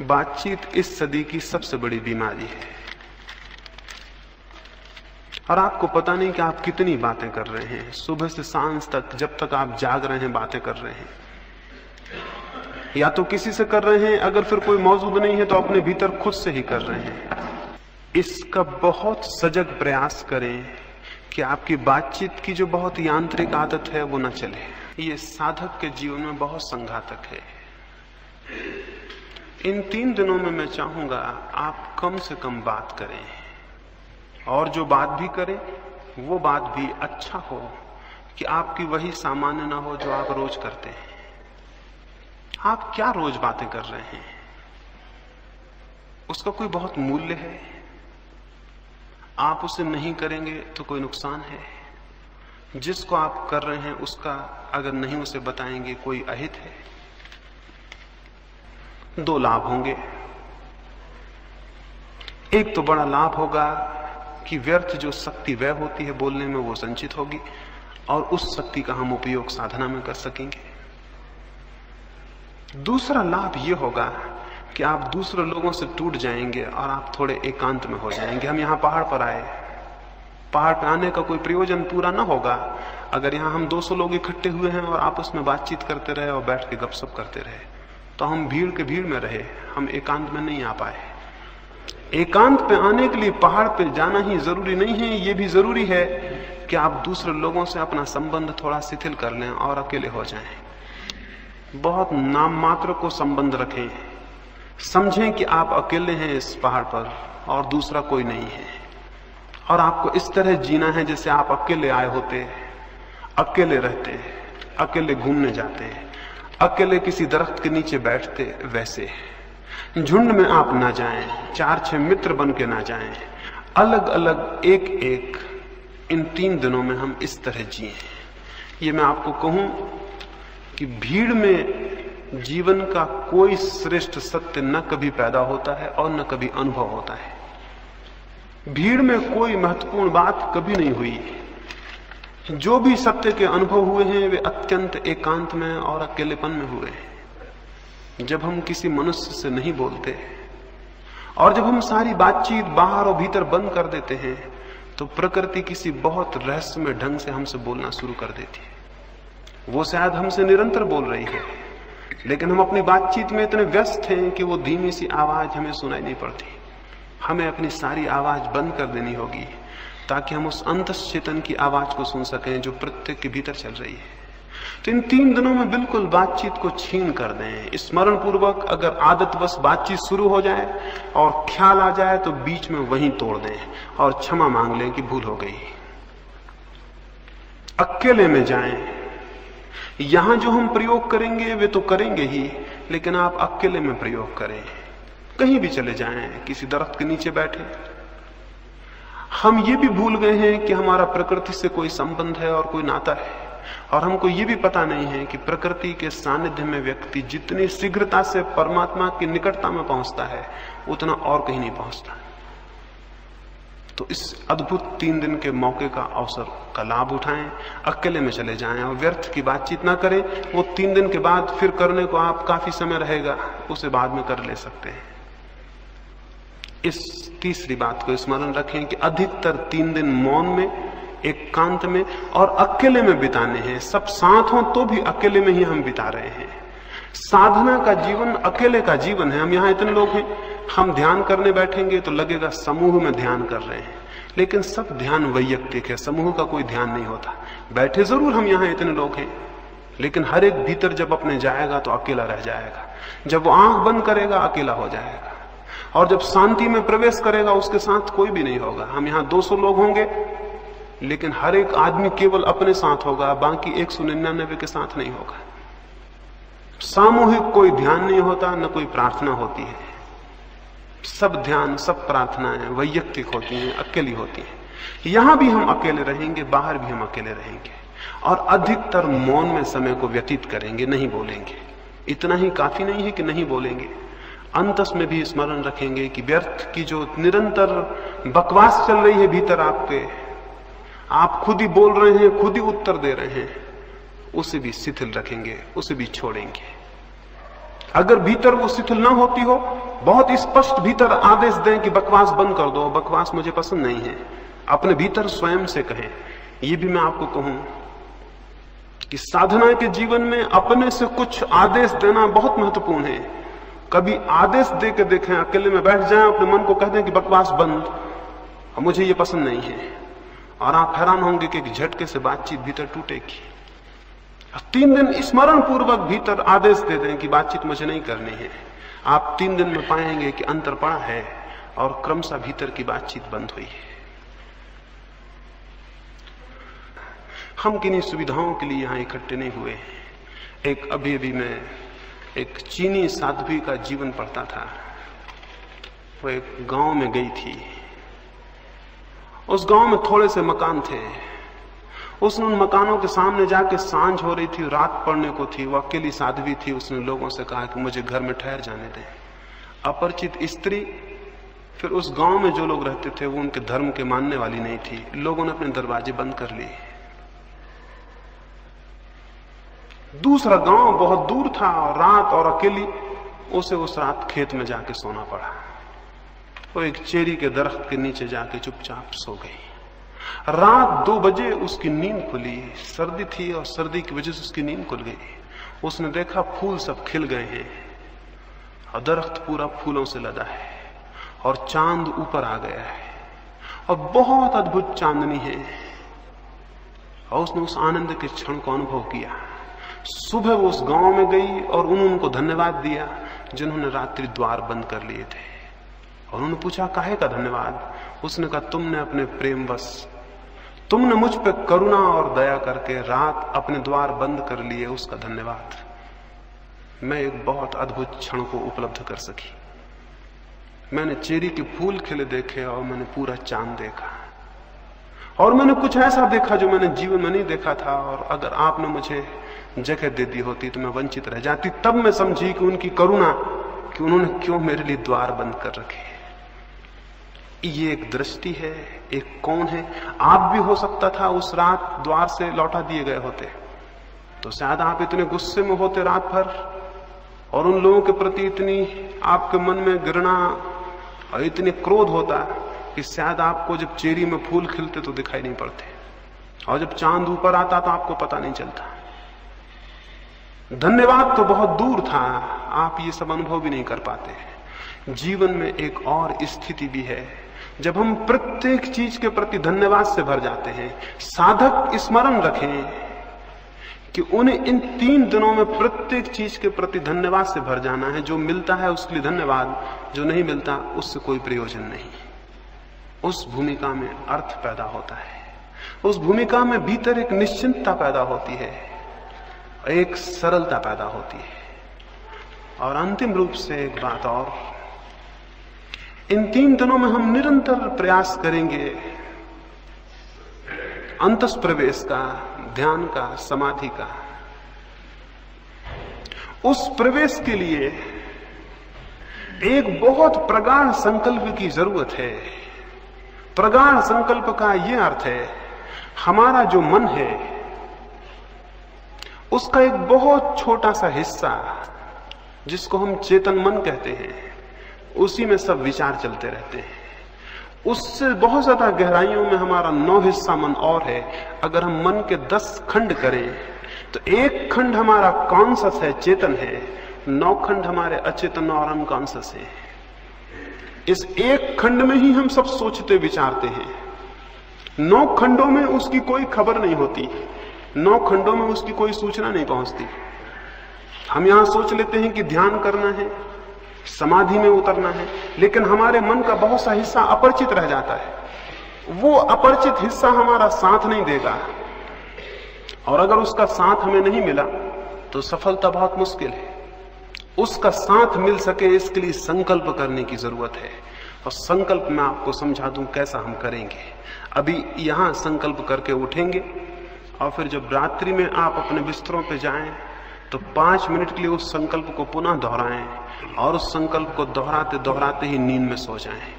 बातचीत इस सदी की सबसे बड़ी बीमारी है। और आपको पता नहीं कि आप कितनी बातें कर रहे हैं। सुबह से साँझ तक, जब तक आप जाग रहे हैं, बातें कर रहे हैं। या तो किसी से कर रहे हैं, अगर फिर कोई मौजूद नहीं है तो अपने भीतर खुद से ही कर रहे हैं। इसका बहुत सजग प्रयास करें कि आपकी बातचीत की जो बहुत यांत्रिक आदत है, वो न चले। ये साधक के जीवन में बहुत संघातक है। इन तीन दिनों में मैं चाहूँगा आप कम से कम बात करें। और जो बात भी करें, वो बात भी अच्छा हो, कि आपकी वही सामान्य ना हो जो आप रोज करते हैं। आप क्या रोज बातें कर रहे हैं? उसका कोई बहुत मूल्य है। आप उसे नहीं करेंगे तो कोई नुकसान है। जिसको आप कर रहे हैं, उसका अगर नहीं उसे बताएँगे, कोई अहित है। दो लाभ होंगे। एक तो बड़ा लाभ होगा कि व्यर्थ जो शक्ति व्यय होती है बोलने में वो संचित होगी और उस शक्ति का हम उपयोग साधना में कर सकेंगे। दूसरा लाभ ये होगा कि आप दूसरे लोगों से टूट जाएँगे और आप थोड़े एकांत में हो जाएँगे। हम यहाँ पहाड़ पर आए। पहाड़ पर आने का कोई प्रयोजन पूरा ना होगा। अगर यहाँ हम 200 लोग इकट्ठे हुए हैं और आपस में बातचीत करते रहे और बैठ के गपशप करते रहे। तो हम भीड़ के भीड़ में रहे, हम एकांत में नहीं आ पाए। एकांत पे आने के लिए पहाड़ पे जाना ही ज़रूरी नहीं है, ये भी ज़रूरी है कि आप दूसरे लोगों से अपना संबंध थोड़ा शिथिल कर लें और अकेले हो जाएँ। बहुत नाम मात्र को संबंध रखें। समझें कि आप अकेले हैं इस पहाड़ पर और दूसरा कोई नहीं है। और आपको इस तरह जीना है जैसे आप अकेले आए होते, अकेले रहते, अकेले घूमने जाते। अकेले किसी दरख्त के नीचे बैठते वैसे झुंड में आप ना जाएँ, चार छह मित्र बन के ना जाएँ। अलग अलग एक एक इन तीन दिनों में हम इस तरह जिए ये मैं आपको कहूँ कि भीड़ में जीवन का कोई श्रेष्ठ सत्य न कभी पैदा होता है और न कभी अनुभव होता है। भीड़ में कोई महत्वपूर्ण बात कभी नहीं हुई। जो भी सत्य के अनुभव हुए हैं, वे अत्यंत एकांत में और अकेलेपन में हुए हैं। जब हम किसी मनुष्य से नहीं बोलते और जब हम सारी बातचीत बाहर और भीतर बंद कर देते हैं तो प्रकृति किसी बहुत रहस्यमय ढंग से हमसे बोलना शुरू कर देती है। वो शायद हमसे निरंतर बोल रही है, लेकिन हम अपनी बातचीत में इतने व्यस्त हैं कि वो धीमी सी आवाज़ हमें सुनाई नहीं पड़ती। हमें अपनी सारी आवाज़ बंद कर देनी होगी। ताकि हम उस अंत चेतन की आवाज़ को सुन सकें जो प्रत्येक के भीतर चल रही है। तो इन तीन दिनों में बिल्कुल बातचीत को छीन कर दें। स्मरण पूर्वक अगर आदतवश बातचीत शुरू हो जाए और ख्याल आ जाए तो बीच में वहीं तोड़ दें और क्षमा मांग लें कि भूल हो गई। अकेले में जाएँ। यहाँ जो हम प्रयोग करेंगे, वे तो करेंगे ही, लेकिन आप अकेले में प्रयोग करें। कहीं भी चले जाएँ, किसी दरख्त के नीचे बैठे। हम ये भी भूल गए हैं कि हमारा प्रकृति से कोई संबंध है और कोई नाता है। और हमको ये भी पता नहीं है कि प्रकृति के सानिध्य में व्यक्ति जितनी शीघ्रता से परमात्मा की निकटता में पहुँचता है, उतना और कहीं नहीं पहुँचता। तो इस अद्भुत तीन दिन के मौके का अवसर का लाभ उठाएँ, अकेले में चले जाएँ और व्यर्थ की बातचीत ना करें, वो तीन दिन के बाद फिर करने को आप काफ़ी समय रहेगा, उसे बाद में कर ले सकते हैं। इस तीसरी बात को स्मरण रखें कि अधिकतर तीन दिन मौन में, एकांत में और अकेले में बिताने हैं। सब साथ हों तो भी अकेले में ही हम बिता रहे हैं। साधना का जीवन, अकेले का जीवन है। हम यहाँ इतने लोग हैं, हम ध्यान करने बैठेंगे तो लगेगा समूह में ध्यान कर रहे हैं। लेकिन सब ध्यान वैयक्तिक है, समूह का कोई ध्यान नहीं होता। बैठे ज़रूर हम यहाँ इतने लोग हैं, लेकिन हर एक भीतर जब अपने जाएगा तो अकेला रह जाएगा। जब वो आँख बंद करेगा, अकेला हो जाएगा। और जब शांति में प्रवेश करेगा, उसके साथ कोई भी नहीं होगा। हम यहाँ 200 लोग होंगे, लेकिन हर एक आदमी केवल अपने साथ होगा, बाकी एक सौ निन्यानबे के साथ नहीं होगा। सामूहिक कोई ध्यान नहीं होता, न कोई प्रार्थना होती है। सब ध्यान, सब प्रार्थनाएँ वैयक्तिक होती हैं, अकेली होती हैं। यहाँ भी हम अकेले रहेंगे, बाहर भी हम अकेले रहेंगे। और अधिकतर मौन में समय को व्यतीत करेंगे, नहीं बोलेंगे। इतना ही काफ़ी नहीं है कि नहीं बोलेंगे। अंतस में भी स्मरण रखेंगे कि व्यर्थ की जो निरंतर बकवास चल रही है भीतर आपके, आप खुद ही बोल रहे हैं, खुद ही उत्तर दे रहे हैं, उसे भी शिथिल रखेंगे, उसे भी छोड़ेंगे। अगर भीतर वो शिथिल ना होती हो, बहुत स्पष्ट भीतर आदेश दें कि बकवास बंद कर दो, बकवास मुझे पसंद नहीं है। अपने भीतर स्वयं से कहें, ये भी मैं आपको कहूँ कि साधना के जीवन में अपने से कुछ आदेश देना बहुत महत्वपूर्ण है। कभी आदेश दे के देखें, अकेले में बैठ जाएँ, अपने मन को कह दें कि बकवास बंद। और मुझे ये पसंद नहीं है। और आप हैरान होंगे कि झटके से बातचीत भीतर टूटेगी। तीन दिन स्मरण पूर्वक भीतर आदेश दे दें कि बातचीत मुझे नहीं करनी है। आप तीन दिन में पाएँगे कि अंतर पड़ा है और क्रमशः भीतर की बातचीत बंद हुई है। हम किन्हीं सुविधाओं के लिए यहाँ इकट्ठे नहीं हुए एक अभी अभी मैं एक चीनी साध्वी का जीवन पड़ता था। वो एक गाँव में गई थी। उस गाँव में थोड़े से मकान थे। उसने उन मकानों के सामने जाके साँझ हो रही थी, रात पड़ने को थी। वो अकेली साध्वी थी। उसने लोगों से कहा कि मुझे घर में ठहर जाने दें। अपरिचित स्त्री, फिर उस गाँव में जो लोग रहते थे, वो उनके धर्म के मानने वाली नहीं थी। लोगों ने अपने दरवाजे बंद कर लिए। दूसरा गाँव बहुत दूर था और रात और अकेली, उसे उस रात खेत में जाके सोना पड़ा। वो एक चेरी के दरख्त के नीचे जाके चुपचाप सो गई। रात दो बजे उसकी नींद खुली। सर्दी थी और सर्दी की वजह से उसकी नींद खुल गई। उसने देखा फूल सब खिल गए हैं और दरख्त पूरा फूलों से लदा है और चाँद ऊपर आ गया है और बहुत अद्भुत चांदनी है। और उसने उस आनंद के क्षण को अनुभव किया। सुबह वो उस गाँव में गई और उन्होंने उनको धन्यवाद दिया, जिन्होंने रात्रि द्वार बंद कर लिए थे। और उन्होंने पूछा, काहे का धन्यवाद? उसने कहा, तुमने अपने प्रेम बस तुमने मुझ पर करुणा और दया करके रात अपने द्वार बंद कर लिए, उसका धन्यवाद। मैं एक बहुत अद्भुत क्षण को उपलब्ध कर सकी। मैंने चेरी के फूल खिले देखे और मैंने पूरा चाँद देखा। और मैंने कुछ ऐसा देखा जो मैंने जीवन में नहीं देखा था, और अगर आपने मुझे जगह दे दी होती तो मैं वंचित रह जाती। तब मैं समझी कि उनकी करुणा, कि उन्होंने क्यों मेरे लिए द्वार बंद कर रखे ये एक दृष्टि है, एक कौन है? आप भी हो सकता था उस रात द्वार से लौटा दिए गए होते। तो शायद आप इतने गुस्से में होते रात भर, और उन लोगों के प्रति इतनी आपके मन में घृणा और इतने क्रोध होता कि शायद आपको जब चेरी में फूल खिलते तो दिखाई नहीं पड़ते। और जब चाँद ऊपर आता तो आपको पता नहीं चलता। धन्यवाद तो बहुत दूर था। आप ये सब अनुभव भी नहीं कर पाते जीवन में एक और स्थिति भी है। जब हम प्रत्येक चीज़ के प्रति धन्यवाद से भर जाते हैं, साधक स्मरण रखें कि उन्हें इन तीन दिनों में प्रत्येक चीज़ के प्रति धन्यवाद से भर जाना है। जो मिलता है उसके लिए धन्यवाद, जो नहीं मिलता उससे कोई प्रयोजन नहीं। उस भूमिका में अर्थ पैदा होता है। उस भूमिका में भीतर एक निश्चिंतता पैदा होती है। एक सरलता पैदा होती है। और अंतिम रूप से एक बात और। इन तीन दिनों में हम निरंतर प्रयास करेंगे अंतस प्रवेश का, ध्यान का, समाधि का। उस प्रवेश के लिए एक बहुत प्रगाढ़ संकल्प की ज़रूरत है। प्रगाढ़ संकल्प का यह अर्थ है, हमारा जो मन है उसका एक बहुत छोटा सा हिस्सा, जिसको हम चेतन मन कहते हैं, उसी में सब विचार चलते रहते हैं। उससे बहुत ज़्यादा गहराइयों में हमारा नौ हिस्सा मन और है। अगर हम मन के दस खंड करें तो एक खंड हमारा कॉन्सियस है, चेतन है। नौ खंड हमारे अचेतन और अनकॉन्सियस है। इस एक खंड में ही हम सब सोचते, विचारते हैं। नौ खंडों में उसकी कोई खबर नहीं होती। नौ खंडों में उसकी कोई सूचना नहीं पहुँचती। हम यहाँ सोच लेते हैं कि ध्यान करना है, समाधि में उतरना है, लेकिन हमारे मन का बहुत सा हिस्सा अपरिचित रह जाता है। वो अपरिचित हिस्सा हमारा साथ नहीं देगा। और अगर उसका साथ हमें नहीं मिला तो सफलता बहुत मुश्किल है। उसका साथ मिल सके, इसके लिए संकल्प करने की ज़रूरत है। और संकल्प मैं आपको समझा दूँ कैसा हम करेंगे। अभी यहाँ संकल्प करके उठेंगे। और फिर जब रात्रि में आप अपने बिस्तरों पर जाएँ तो पाँच मिनट के लिए उस संकल्प को पुनः दोहराएँ और उस संकल्प को दोहराते दोहराते ही नींद में सो जाएँ।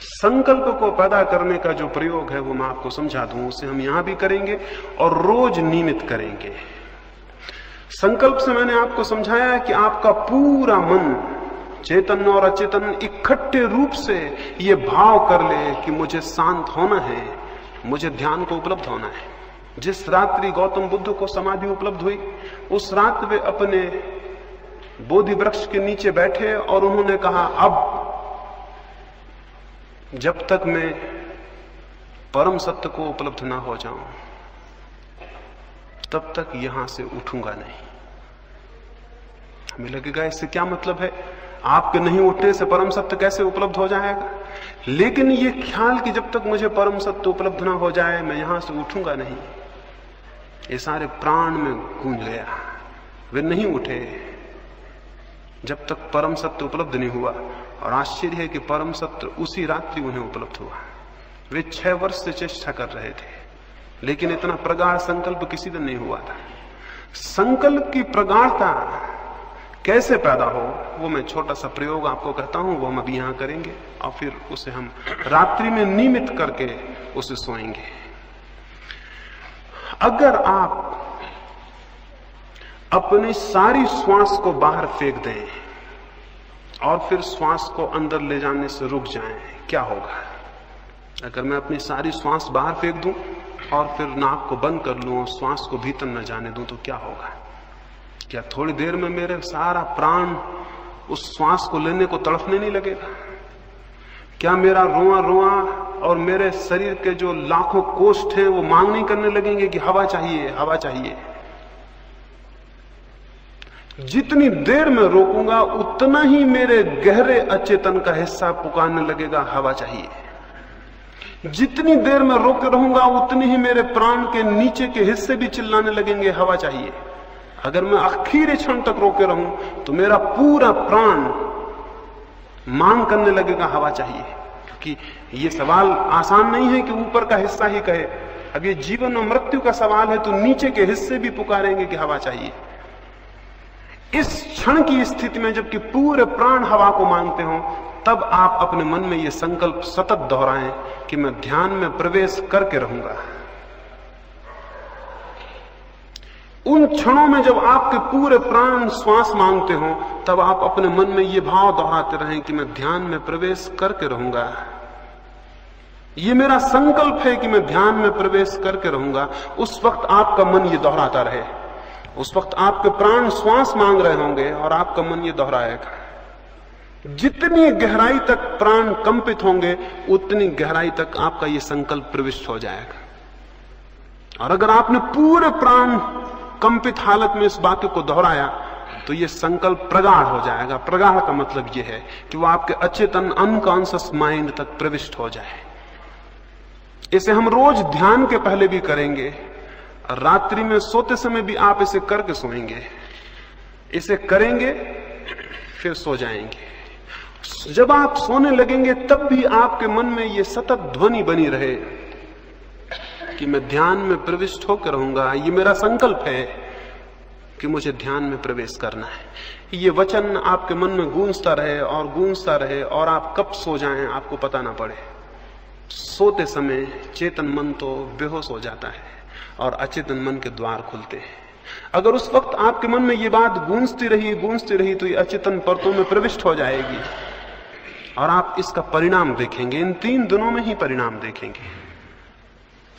संकल्प को पैदा करने का जो प्रयोग है, वो मैं आपको समझा दूँ, उसे हम यहाँ भी करेंगे और रोज नियमित करेंगे। संकल्प से मैंने आपको समझाया कि आपका पूरा मन चेतन और अचेतन इकट्ठे रूप से ये भाव कर ले कि मुझे शांत होना है। मुझे ध्यान को उपलब्ध होना है। जिस रात्रि गौतम बुद्ध को समाधि उपलब्ध हुई, उस रात वे अपने बोधि वृक्ष के नीचे बैठे और उन्होंने कहा, अब, जब तक मैं परम सत्य को उपलब्ध ना हो जाऊँ, तब तक यहाँ से उठूँगा नहीं। हमें लगेगा, इससे क्या मतलब है? आपके नहीं उठने से परम सत्य कैसे उपलब्ध हो जाएगा? लेकिन ये ख्याल कि जब तक मुझे परम सत्य उपलब्ध ना हो जाए, मैं यहाँ से उठूँगा नहीं। ये सारे प्राण में गूंज गया। वे नहीं उठे। जब तक परम सत्य उपलब्ध नहीं हुआ, और आश्चर्य है कि परम सत्य उसी रात्रि उन्हें उपलब्ध हुआ। वे छह वर्ष से चेष्टा कर रहे थे, लेकिन इतना प्रगाढ़ संकल्प किसी दिन नहीं हुआ था। संकल्प की प्रगाढ़ता कैसे पैदा हो, वो मैं छोटा सा प्रयोग आपको कहता हूँ, वो हम अभी यहाँ करेंगे, और फिर उसे हम रात्रि में नियमित करके उसे सोएँगे। अगर आप अपनी सारी श्वास को बाहर फेंक दें, और फिर श्वास को अंदर ले जाने से रुक जाएँ, क्या होगा? अगर मैं अपनी सारी श्वास बाहर फेंक दूँ, और फिर नाक को बंद कर लूँ, और श्वास को भीतर न जाने दूँ तो क्या होगा? क्या थोड़ी देर में मेरे सारा प्राण उस श्वास को लेने को तड़फने नहीं लगेगा? क्या मेरा रोआ रोआ और मेरे शरीर के जो लाखों कोष्ठ हैं, वो मांग नहीं करने लगेंगे कि हवा चाहिए हवा चाहिए? जितनी देर में रोकूँगा, उतना ही मेरे गहरे अचेतन का हिस्सा पुकारने लगेगा, हवा चाहिए। जितनी देर में रोके रहूँगा, उतनी ही मेरे प्राण के नीचे के हिस्से भी चिल्लाने लगेंगे, हवा चाहिए। अगर मैं आखिरी क्षण तक रोके रहूँ तो मेरा पूरा प्राण मांग करने लगेगा, हवा चाहिए। क्योंकि ये सवाल आसान नहीं है कि ऊपर का हिस्सा ही कहे। अब ये जीवन और मृत्यु का सवाल है तो नीचे के हिस्से भी पुकारेंगे कि हवा चाहिए। इस क्षण की स्थिति में जबकि पूरे प्राण हवा को मांगते हो, तब आप अपने मन में यह संकल्प सतत दोहराएँ कि मैं ध्यान में प्रवेश करके रहूँगा। उन क्षणों में जब आपके पूरे प्राण श्वास मांगते हो, तब आप अपने मन में ये भाव दोहराते रहें कि मैं ध्यान में प्रवेश करके रहूँगा। ये मेरा संकल्प है कि मैं ध्यान में प्रवेश करके रहूँगा। उस वक्त आपका मन ये दोहराता रहे। उस वक्त आपके प्राण श्वास मांग रहे होंगे और आपका मन ये दोहराएगा। जितनी गहराई तक प्राण कंपित होंगे, उतनी गहराई तक आपका ये संकल्प प्रविष्ट हो जाएगा। और अगर आपने पूरे प्राण कंपित हालत में इस वाक्य को दोहराया तो ये संकल्प प्रगाढ़ हो जाएगा। प्रगाढ़ का मतलब यह है कि वो आपके अचेतन अनकॉन्सियस माइंड तक प्रविष्ट हो जाए। इसे हम रोज ध्यान के पहले भी करेंगे, रात्रि में सोते समय भी आप इसे करके सोएँगे। इसे करेंगे, फिर सो जाएँगे। जब आप सोने लगेंगे, तब भी आपके मन में यह सतत ध्वनि बनी रहे। कि मैं ध्यान में प्रविष्ट होकर रहूँगा। ये मेरा संकल्प है कि मुझे ध्यान में प्रवेश करना है। ये वचन आपके मन में गूंजता रहे और गूंजता रहे और आप कब सो जाएँ, आपको पता ना पड़े। सोते समय चेतन मन तो बेहोश हो जाता है और अचेतन मन के द्वार खुलते हैं। अगर उस वक्त आपके मन में ये बात गूंजती रही गूंजती रही तो ये अचेतन परतों में प्रविष्ट हो जाएगी। और आप इसका परिणाम देखेंगे, इन तीन दिनों में ही परिणाम देखेंगे।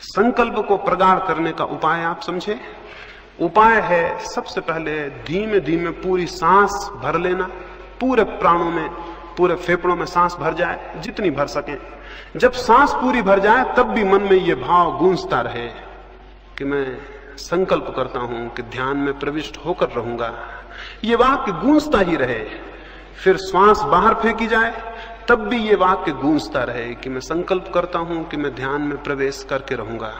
संकल्प को प्रगाढ़ करने का उपाय आप समझे। उपाय है सबसे पहले धीमे धीमे पूरी सांस भर लेना। पूरे प्राणों में, पूरे फेफड़ों में सांस भर जाए, जितनी भर सके। जब सांस पूरी भर जाए, तब भी मन में यह भाव गूंजता रहे कि मैं संकल्प करता हूँ कि ध्यान में प्रविष्ट होकर रहूँगा। ये वाक्य गूंजता ही रहे। फिर श्वास बाहर फेंकी जाए तब भी ये वाक्य गूंजता रहे कि मैं संकल्प करता हूँ कि मैं ध्यान में प्रवेश करके रहूँगा।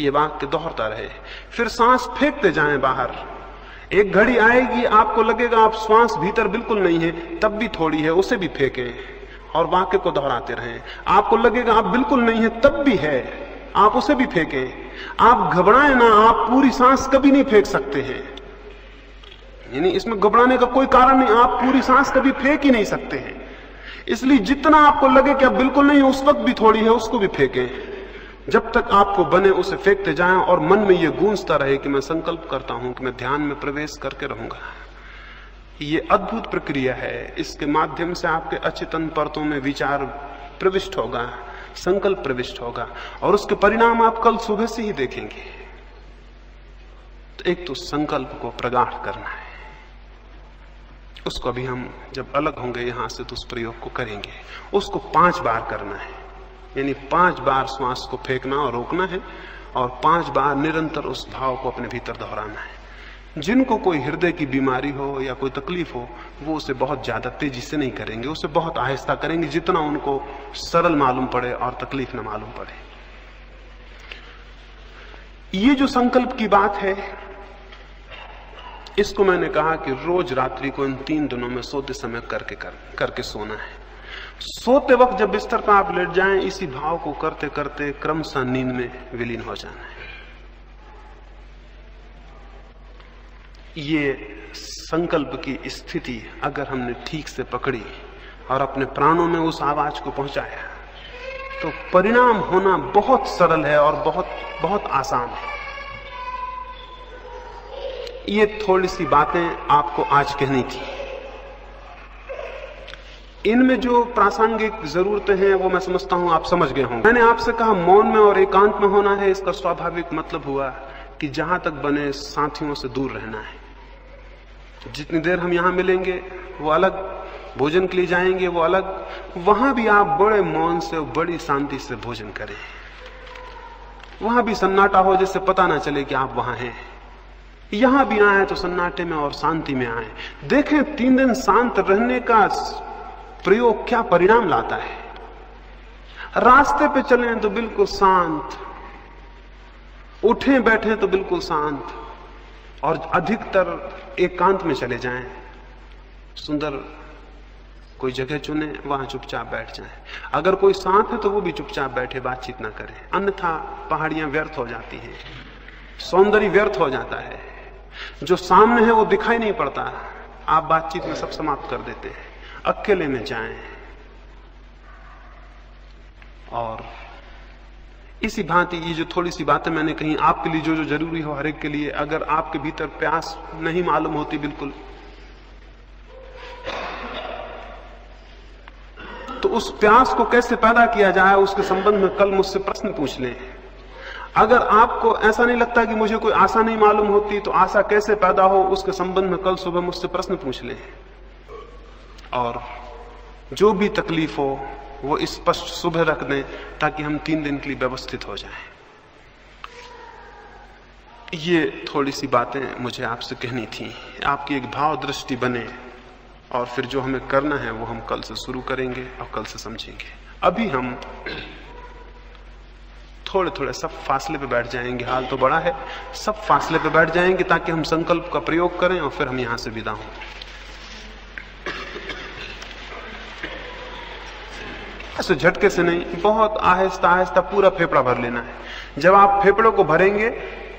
ये वाक्य दोहरता रहे। फिर सांस फेंकते जाएँ बाहर। एक घड़ी आएगी, आपको लगेगा आप श्वास भीतर बिल्कुल नहीं है, तब भी थोड़ी है, उसे भी फेंके। और वाक्य को दोहराते रहें। आपको लगेगा आप बिल्कुल नहीं है, तब भी है, आप उसे भी फेंके। आप घबराए ना, आप पूरी सांस कभी नहीं फेंक सकते हैं। यानी इसमें घबराने का कोई कारण नहीं, आप पूरी सांस कभी फेंक ही नहीं सकते हैं। इसलिए जितना आपको लगे कि अब बिल्कुल नहीं, उस वक्त भी थोड़ी है, उसको भी फेंके। जब तक आपको बने, उसे फेंकते जाएँ और मन में यह गूंजता रहे कि मैं संकल्प करता हूँ कि मैं ध्यान में प्रवेश करके रहूँगा। ये अद्भुत प्रक्रिया है। इसके माध्यम से आपके अचेतन परतों में विचार प्रविष्ट होगा, संकल्प प्रविष्ट होगा और उसके परिणाम आप कल सुबह से ही देखेंगे। तो एक तो संकल्प को प्रगाढ़ करना है। उसको अभी हम जब अलग होंगे यहाँ से तो उस प्रयोग को करेंगे। उसको पाँच बार करना है। यानी पाँच बार श्वास को फेंकना और रोकना है और पाँच बार निरंतर उस भाव को अपने भीतर दोहराना है। जिनको कोई हृदय की बीमारी हो या कोई तकलीफ़ हो, वो उसे बहुत ज़्यादा तेज़ी से नहीं करेंगे। उसे बहुत आहिस्ता करेंगे जितना उनको सरल मालूम पड़े और तकलीफ़ न मालूम पड़े। ये जो संकल्प की बात है इसको मैंने कहा कि रोज रात्रि को इन तीन दिनों में सोते समय करके कर, करके सोना है। सोते वक्त जब बिस्तर पर आप लेट जाएँ इसी भाव को करते करते क्रमशः नींद में विलीन हो जाना है। ये संकल्प की स्थिति अगर हमने ठीक से पकड़ी और अपने प्राणों में उस आवाज़ को पहुँचाया तो परिणाम होना बहुत सरल है और बहुत बहुत आसान है। ये थोड़ी सी बातें आपको आज कहनी थी। इनमें जो प्रासंगिक जरूरतें हैं, वो मैं समझता हूँ आप समझ गए होंगे। मैंने आपसे कहा, मौन में और एकांत में होना है, इसका स्वाभाविक मतलब हुआ कि जहाँ तक बने साथियों से दूर रहना है। जितनी देर हम यहाँ मिलेंगे, वो अलग, भोजन के लिए जाएँगे, वो अलग, वहाँ भी आप बड़े मौन से बड़ी शांति से भोजन करें। वहाँ भी सन्नाटा हो जैसे पता ना चले कि आप वहाँ हैं। यहाँ भी आए तो सन्नाटे में और शांति में आए। देखें, तीन दिन शांत रहने का प्रयोग क्या परिणाम लाता है? रास्ते पे चले तो बिल्कुल शांत। उठे, बैठे तो बिल्कुल शांत। और अधिकतर एकांत में चले जाएँ। सुंदर कोई जगह चुने, वहाँ चुपचाप बैठ जाएँ। अगर कोई साथ है तो वो भी चुपचाप बैठे, बातचीत ना करें। अन्यथा पहाड़ियाँ व्यर्थ हो जाती हैं। सौंदर्य व्यर्थ हो जाता है। जो सामने है वो दिखाई नहीं पड़ता। आप बातचीत में सब समाप्त कर देते हैं। अकेले में जाएँ। और इसी भांति ये जो थोड़ी सी बातें मैंने कही, आपके लिए जो जो ज़रूरी हो हर एक के लिए, अगर आपके भीतर प्यास नहीं मालूम होती बिल्कुल तो उस प्यास को कैसे पैदा किया जाए, उसके संबंध में कल मुझसे प्रश्न पूछ लें। अगर आपको ऐसा नहीं लगता कि मुझे कोई आशा नहीं मालूम होती तो आशा कैसे पैदा हो, उसके संबंध में कल सुबह मुझसे प्रश्न पूछ लें। और जो भी तकलीफ़ हो, वो स्पष्ट सुबह रख दें, ताकि हम तीन दिन के लिए व्यवस्थित हो जाएँ। ये थोड़ी सी बातें मुझे आपसे कहनी थी। आपकी एक भाव दृष्टि बने, और फिर जो हमें करना है, वो हम कल से शुरू करेंगे और कल से समझेंगे। अभी हम थोड़े थोड़े सब फासले पे बैठ जाएँगे। हाल तो बड़ा है। सब फासले पे बैठ जाएँगे ताकि हम संकल्प का प्रयोग करें और फिर हम यहाँ से विदा हों। ऐसे झटके से नहीं, बहुत आहिस्ता आहिस्ता पूरा फेफड़ा भर लेना है। जब आप फेफड़ों को भरेंगे,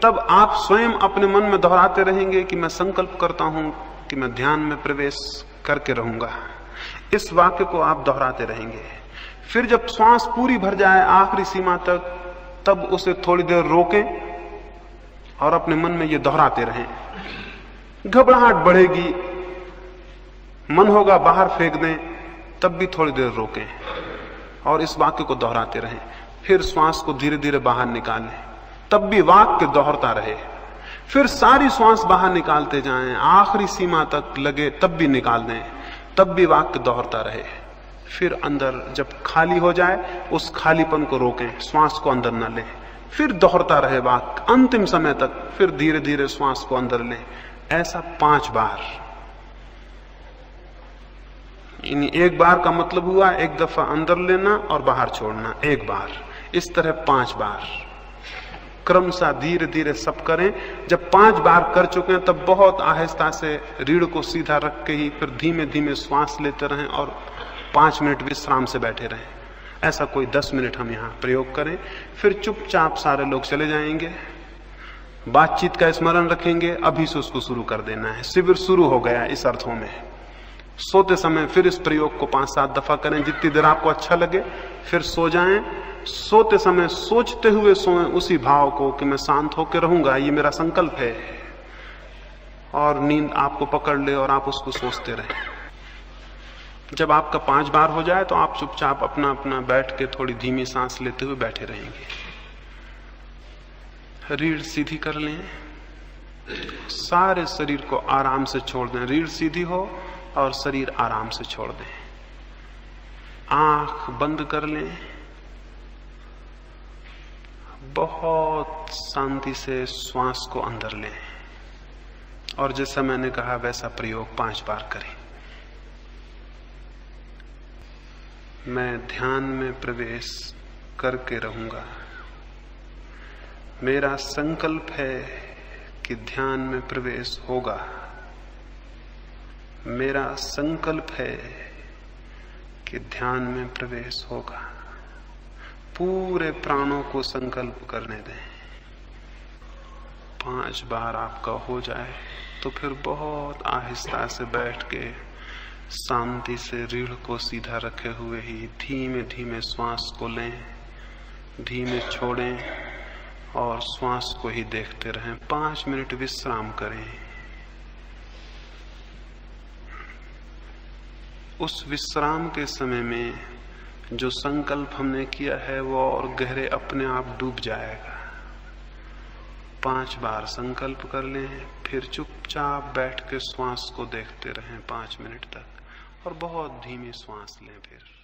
तब आप स्वयं अपने मन में दोहराते रहेंगे कि मैं संकल्प करता हूँ कि मैं ध्यान में प्रवेश करके रहूँगा। इस वाक्य को आप दोहराते रहेंगे। फिर जब श्वास पूरी भर जाए आखिरी सीमा तक तब उसे थोड़ी देर रोकें और अपने मन में ये दोहराते रहें। घबराहट बढ़ेगी, मन होगा बाहर फेंक दें तब भी थोड़ी देर रोकें और इस वाक्य को दोहराते रहें। फिर श्वास को धीरे धीरे बाहर निकालें, तब भी वाक्य दोहरता रहे। फिर सारी श्वास बाहर निकालते जाएँ, आखिरी सीमा तक लगे, तब भी निकाल दें तब भी वाक्य दोहरता रहे। फिर अंदर जब खाली हो जाए, उस खालीपन को रोकें, श्वास को अंदर न लें। फिर दोहरता रहे वाक्य अंतिम समय तक फिर धीरे धीरे श्वास को अंदर लें। ऐसा पाँच बार। एक बार का मतलब हुआ, एक दफ़ा अंदर लेना और बाहर छोड़ना, एक बार। इस तरह पाँच बार। क्रमशः धीरे धीरे सब करें। जब पाँच बार कर चुके हैं, तब बहुत आहिस्ता से रीढ़ को सीधा रख के ही फिर धीमे धीमे श्वास लेते रहें और पाँच मिनट विश्राम से बैठे रहें। ऐसा कोई दस मिनट हम यहाँ प्रयोग करें, फिर चुपचाप सारे लोग चले जाएँगे। बातचीत का स्मरण रखेंगे, अभी से उसको शुरू कर देना है। शिविर शुरू हो गया इस अर्थों में। सोते समय फिर इस प्रयोग को पाँच सात दफ़ा करें, जितनी देर आपको अच्छा लगे, फिर सो जाएँ। सोते समय सोचते हुए सोए उसी भाव को कि मैं शांत होकर रहूँगा, ये मेरा संकल्प है। और नींद आपको पकड़ ले और आप उसको सोचते रहे। जब आपका पाँच बार हो जाए तो आप चुपचाप अपना अपना बैठ के थोड़ी धीमी सांस लेते हुए बैठे रहेंगे। रीढ़ सीधी कर लें। सारे शरीर को आराम से छोड़ दें। रीढ़ सीधी हो और शरीर आराम से छोड़ दें। आँख बंद कर लें। बहुत शांति से श्वास को अंदर लें। और जैसा मैंने कहा, वैसा प्रयोग पाँच बार करें। मैं ध्यान में प्रवेश करके रहूँगा। मेरा संकल्प है कि ध्यान में प्रवेश होगा। मेरा संकल्प है कि ध्यान में प्रवेश होगा। पूरे प्राणों को संकल्प करने दें। पाँच बार आपका हो जाए तो फिर बहुत आहिस्ता से बैठ के शांति से रीढ़ को सीधा रखे हुए ही धीमे धीमे श्वास को लें, धीमे छोड़ें और श्वास को ही देखते रहें। पाँच मिनट विश्राम करें। उस विश्राम के समय में जो संकल्प हमने किया है, वो और गहरे अपने आप डूब जाएगा। पाँच बार संकल्प कर लें, फिर चुपचाप बैठ के श्वास को देखते रहें पाँच मिनट तक। और बहुत धीमी श्वास लें फिर।